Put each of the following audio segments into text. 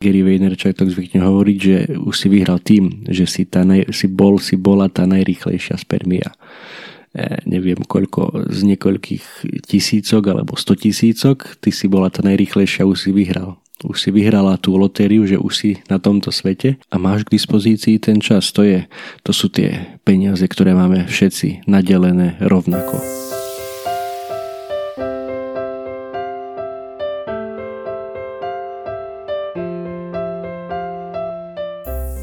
Gary Vaynerchuk tak zvykne hovoriť, že už si vyhral tým, že si, tá naj, si bol, si bola tá najrýchlejšia spermia. E, neviem koľko, z niekoľkých tisícok alebo sto tisícok, ty si bola tá najrýchlejšia, už si vyhral. Už si vyhrala tú lotériu, že už si na tomto svete a máš k dispozícii ten čas. To, je, to sú tie peniaze, ktoré máme všetci nadelené rovnako.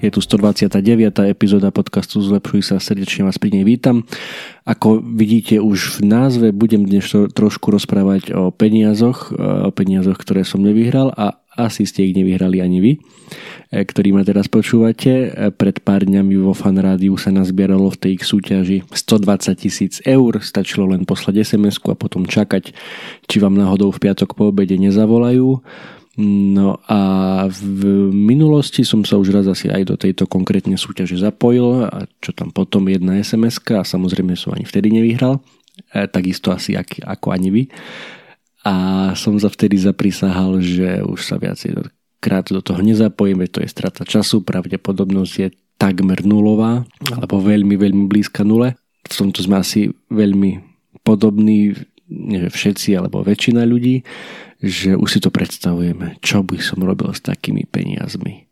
je tu 129. epizóda podcastu Zlepšuj sa, srdečne vás pri nej vítam. Ako vidíte už v názve, budem dnes trošku rozprávať o peniazoch, o peniazoch, ktoré som nevyhral a asi ste ich nevyhrali ani vy, e, ktorí ma teraz počúvate. E, pred pár dňami vo Fan Rádiu sa nazbieralo v tej ich súťaži 120 tisíc eur. Stačilo len poslať sms a potom čakať, či vám náhodou v piatok po obede nezavolajú. No a v minulosti som sa už raz asi aj do tejto konkrétne súťaže zapojil a čo tam potom jedna sms a samozrejme som ani vtedy nevyhral, e, takisto asi ak, ako ani vy. A som sa vtedy zaprisahal, že už sa viacej krát do toho nezapojíme, to je strata času, pravdepodobnosť je takmer nulová, alebo veľmi, veľmi blízka nule. V tomto sme asi veľmi podobní, nie všetci, alebo väčšina ľudí že už si to predstavujeme, čo by som robil s takými peniazmi.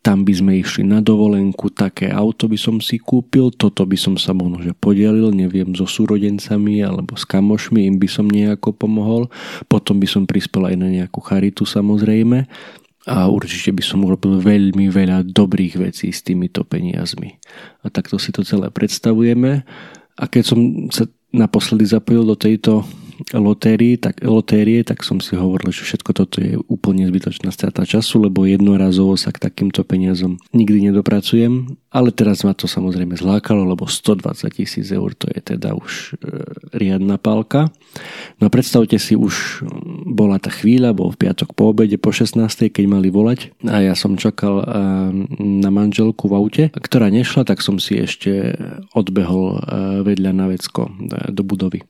Tam by sme išli na dovolenku, také auto by som si kúpil, toto by som sa možno že podelil, neviem, so súrodencami alebo s kamošmi, im by som nejako pomohol, potom by som prispel aj na nejakú charitu samozrejme a určite by som urobil veľmi veľa dobrých vecí s týmito peniazmi. A takto si to celé predstavujeme. A keď som sa naposledy zapojil do tejto lotérii, tak, lotérie, tak som si hovoril, že všetko toto je úplne zbytočná strata času, lebo jednorazovo sa k takýmto peniazom nikdy nedopracujem. Ale teraz ma to samozrejme zlákalo, lebo 120 tisíc eur to je teda už e, riadna pálka. No a predstavte si, už bola tá chvíľa, bol v piatok po obede, po 16. keď mali volať a ja som čakal e, na manželku v aute, ktorá nešla, tak som si ešte odbehol e, vedľa na vecko e, do budovy.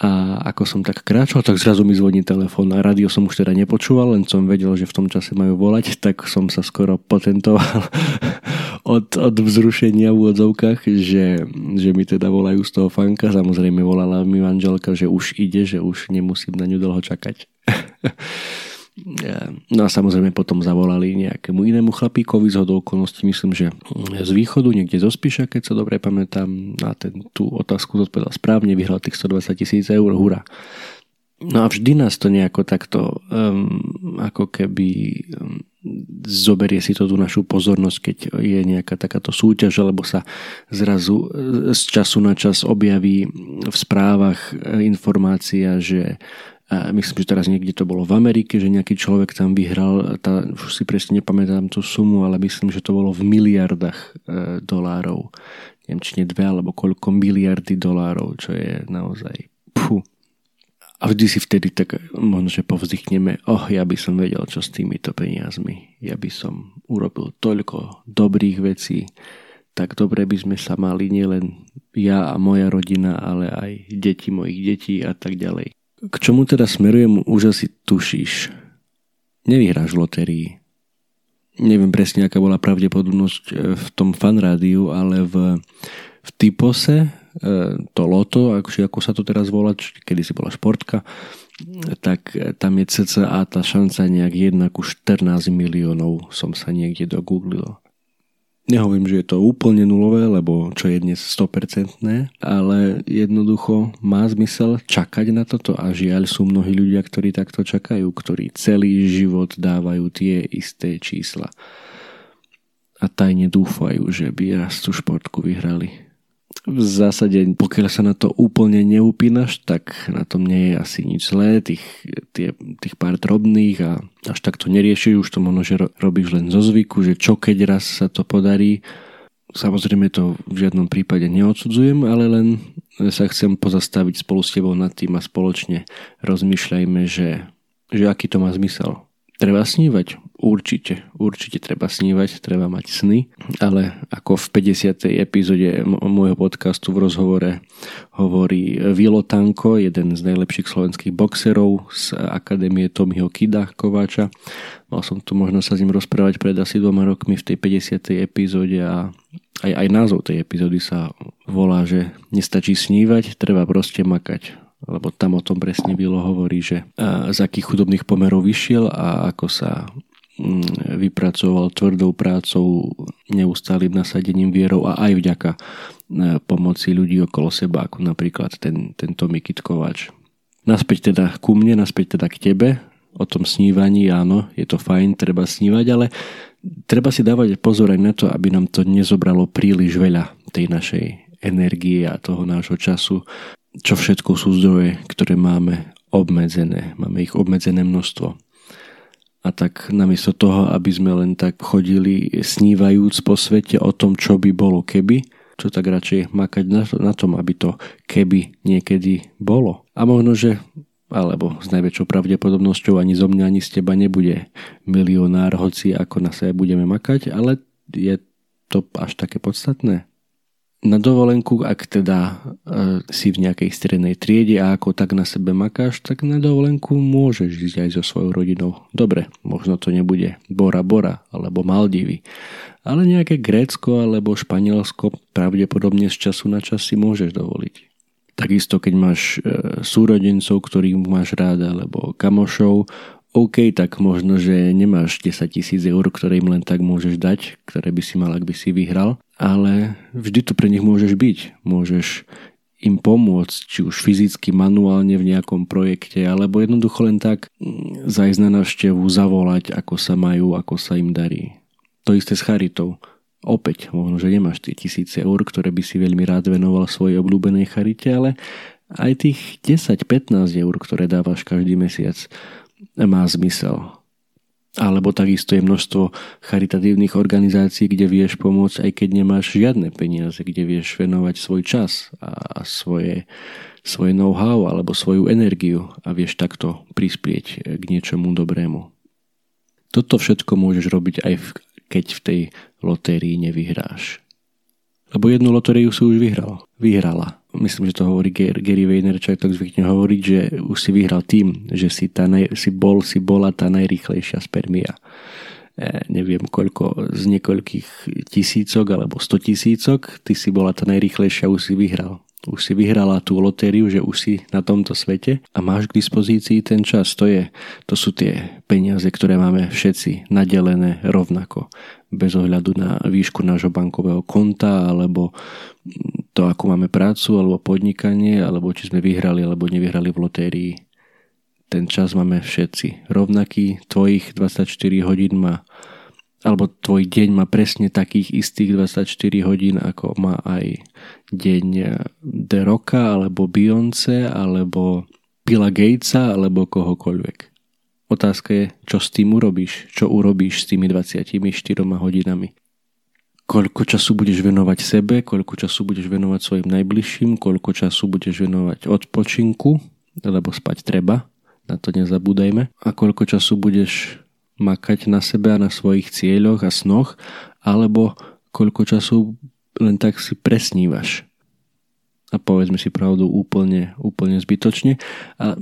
A ako som tak kráčal, tak zrazu mi zvoní telefón a radio som už teda nepočúval, len som vedel, že v tom čase majú volať, tak som sa skoro potentoval od, od vzrušenia v úvodzovkách, že, že mi teda volajú z toho fanka. Samozrejme volala mi manželka, že už ide, že už nemusím na ňu dlho čakať. No a samozrejme potom zavolali nejakému inému chlapíkovi z hodou okolností, myslím, že z východu, niekde zo Spiša, keď sa dobre pamätám, na ten, tú otázku zodpovedal správne, vyhral tých 120 tisíc eur, hura. No a vždy nás to nejako takto um, ako keby um, zoberie si to tú našu pozornosť, keď je nejaká takáto súťaž, alebo sa zrazu e, z času na čas objaví v správach e, informácia, že a myslím, že teraz niekde to bolo v Amerike, že nejaký človek tam vyhral, tá, už si presne nepamätám tú sumu, ale myslím, že to bolo v miliardách e, dolárov. Neviem, či nie dve, alebo koľko miliardy dolárov, čo je naozaj pfu. A vždy si vtedy tak možno, že povzdychneme, oh, ja by som vedel, čo s týmito peniazmi. Ja by som urobil toľko dobrých vecí, tak dobre by sme sa mali nielen ja a moja rodina, ale aj deti mojich detí a tak ďalej. K čomu teda smerujem, už asi tušíš. Nevyhráš v lotérii. Neviem presne, aká bola pravdepodobnosť e, v tom fanrádiu, ale v, v typose e, to loto, akože ako sa to teraz volá, kedy si bola športka, tak e, tam je cca tá šanca nejak 1 ku 14 miliónov som sa niekde dogooglil. Nehovorím, že je to úplne nulové, lebo čo je dnes 100%, ale jednoducho má zmysel čakať na toto a žiaľ sú mnohí ľudia, ktorí takto čakajú, ktorí celý život dávajú tie isté čísla. A tajne dúfajú, že by raz tú športku vyhrali v zásade, pokiaľ sa na to úplne neupínaš, tak na tom nie je asi nič zlé. Tých, tie, tých pár drobných a až tak to neriešiš, už to možno, že robíš len zo zvyku, že čo keď raz sa to podarí. Samozrejme to v žiadnom prípade neodsudzujem, ale len sa chcem pozastaviť spolu s tebou nad tým a spoločne rozmýšľajme, že, že aký to má zmysel. Treba snívať? Určite, určite treba snívať, treba mať sny, ale ako v 50. epizóde môjho podcastu v rozhovore hovorí Vilo Tanko, jeden z najlepších slovenských boxerov z Akadémie Tomiho Kida Kováča. Mal som tu možnosť sa s ním rozprávať pred asi dvoma rokmi v tej 50. epizóde a aj, aj názov tej epizódy sa volá, že nestačí snívať, treba proste makať lebo tam o tom presne bylo hovorí, že z akých chudobných pomerov vyšiel a ako sa mm, vypracoval tvrdou prácou, neustálým nasadením vierou a aj vďaka e, pomoci ľudí okolo seba, ako napríklad ten, tento Mikit Kováč. Naspäť teda ku mne, naspäť teda k tebe, o tom snívaní, áno, je to fajn, treba snívať, ale treba si dávať pozor aj na to, aby nám to nezobralo príliš veľa tej našej energie a toho nášho času čo všetko sú zdroje, ktoré máme obmedzené. Máme ich obmedzené množstvo. A tak namiesto toho, aby sme len tak chodili snívajúc po svete o tom, čo by bolo keby, čo tak radšej makať na, tom, aby to keby niekedy bolo. A možno, že alebo s najväčšou pravdepodobnosťou ani zo mňa, ani z teba nebude milionár, hoci ako na sebe budeme makať, ale je to až také podstatné na dovolenku, ak teda e, si v nejakej strednej triede a ako tak na sebe makáš, tak na dovolenku môžeš ísť aj so svojou rodinou. Dobre, možno to nebude Bora Bora alebo Maldivy, ale nejaké Grécko alebo Španielsko pravdepodobne z času na čas si môžeš dovoliť. Takisto keď máš e, súrodencov, ktorých máš rád, alebo kamošov, OK, tak možno, že nemáš 10 tisíc eur, ktoré im len tak môžeš dať, ktoré by si mal, ak by si vyhral, ale vždy tu pre nich môžeš byť. Môžeš im pomôcť, či už fyzicky, manuálne v nejakom projekte, alebo jednoducho len tak mm, zajsť na návštevu, zavolať, ako sa majú, ako sa im darí. To isté s charitou. Opäť, možno, že nemáš tie tisíce eur, ktoré by si veľmi rád venoval svojej obľúbenej charite, ale aj tých 10-15 eur, ktoré dávaš každý mesiac, má zmysel alebo takisto je množstvo charitatívnych organizácií, kde vieš pomôcť, aj keď nemáš žiadne peniaze, kde vieš venovať svoj čas a svoje, svoje know-how alebo svoju energiu a vieš takto prispieť k niečomu dobrému. Toto všetko môžeš robiť aj v, keď v tej lotérii nevyhráš. Lebo jednu lotériu si už vyhral. Vyhrala myslím, že to hovorí Gary Vaynerchuk, tak zvykne hovoriť, že už si vyhral tým, že si, tá naj, si bol, si bola tá najrýchlejšia spermia. E, neviem koľko, z niekoľkých tisícok alebo sto tisícok, ty si bola tá najrýchlejšia, už si vyhral. Už si vyhrala tú lotériu, že už si na tomto svete a máš k dispozícii ten čas. To, je, to sú tie peniaze, ktoré máme všetci nadelené rovnako bez ohľadu na výšku nášho bankového konta alebo to, ako máme prácu alebo podnikanie, alebo či sme vyhrali alebo nevyhrali v lotérii. Ten čas máme všetci. Rovnaký tvojich 24 hodín má alebo tvoj deň má presne takých istých 24 hodín, ako má aj deň The Rocka, alebo Beyoncé, alebo Billa Gatesa, alebo kohokoľvek. Otázka je, čo s tým urobíš, čo urobíš s tými 24 hodinami. Koľko času budeš venovať sebe, koľko času budeš venovať svojim najbližším, koľko času budeš venovať odpočinku, lebo spať treba, na to nezabúdajme. A koľko času budeš makať na sebe a na svojich cieľoch a snoch, alebo koľko času len tak si presnívaš. A povedzme si pravdu úplne, úplne zbytočne. A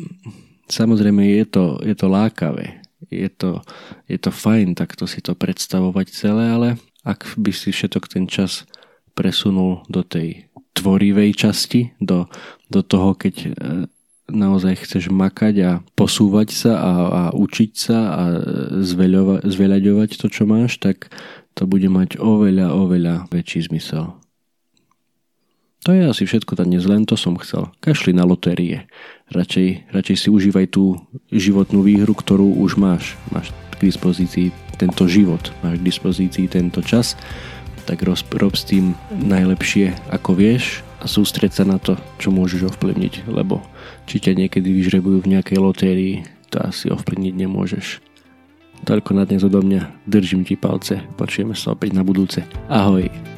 Samozrejme je to, je to lákavé, je to, je to fajn takto si to predstavovať celé, ale ak by si všetok ten čas presunul do tej tvorivej časti, do, do toho, keď e, naozaj chceš makať a posúvať sa a, a učiť sa a zveľaďovať to, čo máš, tak to bude mať oveľa, oveľa väčší zmysel. To je asi všetko tak dnes, len to som chcel. Kašli na lotérie. Radšej, radšej si užívaj tú životnú výhru, ktorú už máš. Máš k dispozícii tento život, máš k dispozícii tento čas, tak rob, rob s tým najlepšie, ako vieš a sústreď sa na to, čo môžeš ovplyvniť, lebo či ťa niekedy vyžrebujú v nejakej lotérii, to asi ovplyvniť nemôžeš. Toľko na dnes odo mňa, držím ti palce, počujeme sa opäť na budúce. Ahoj!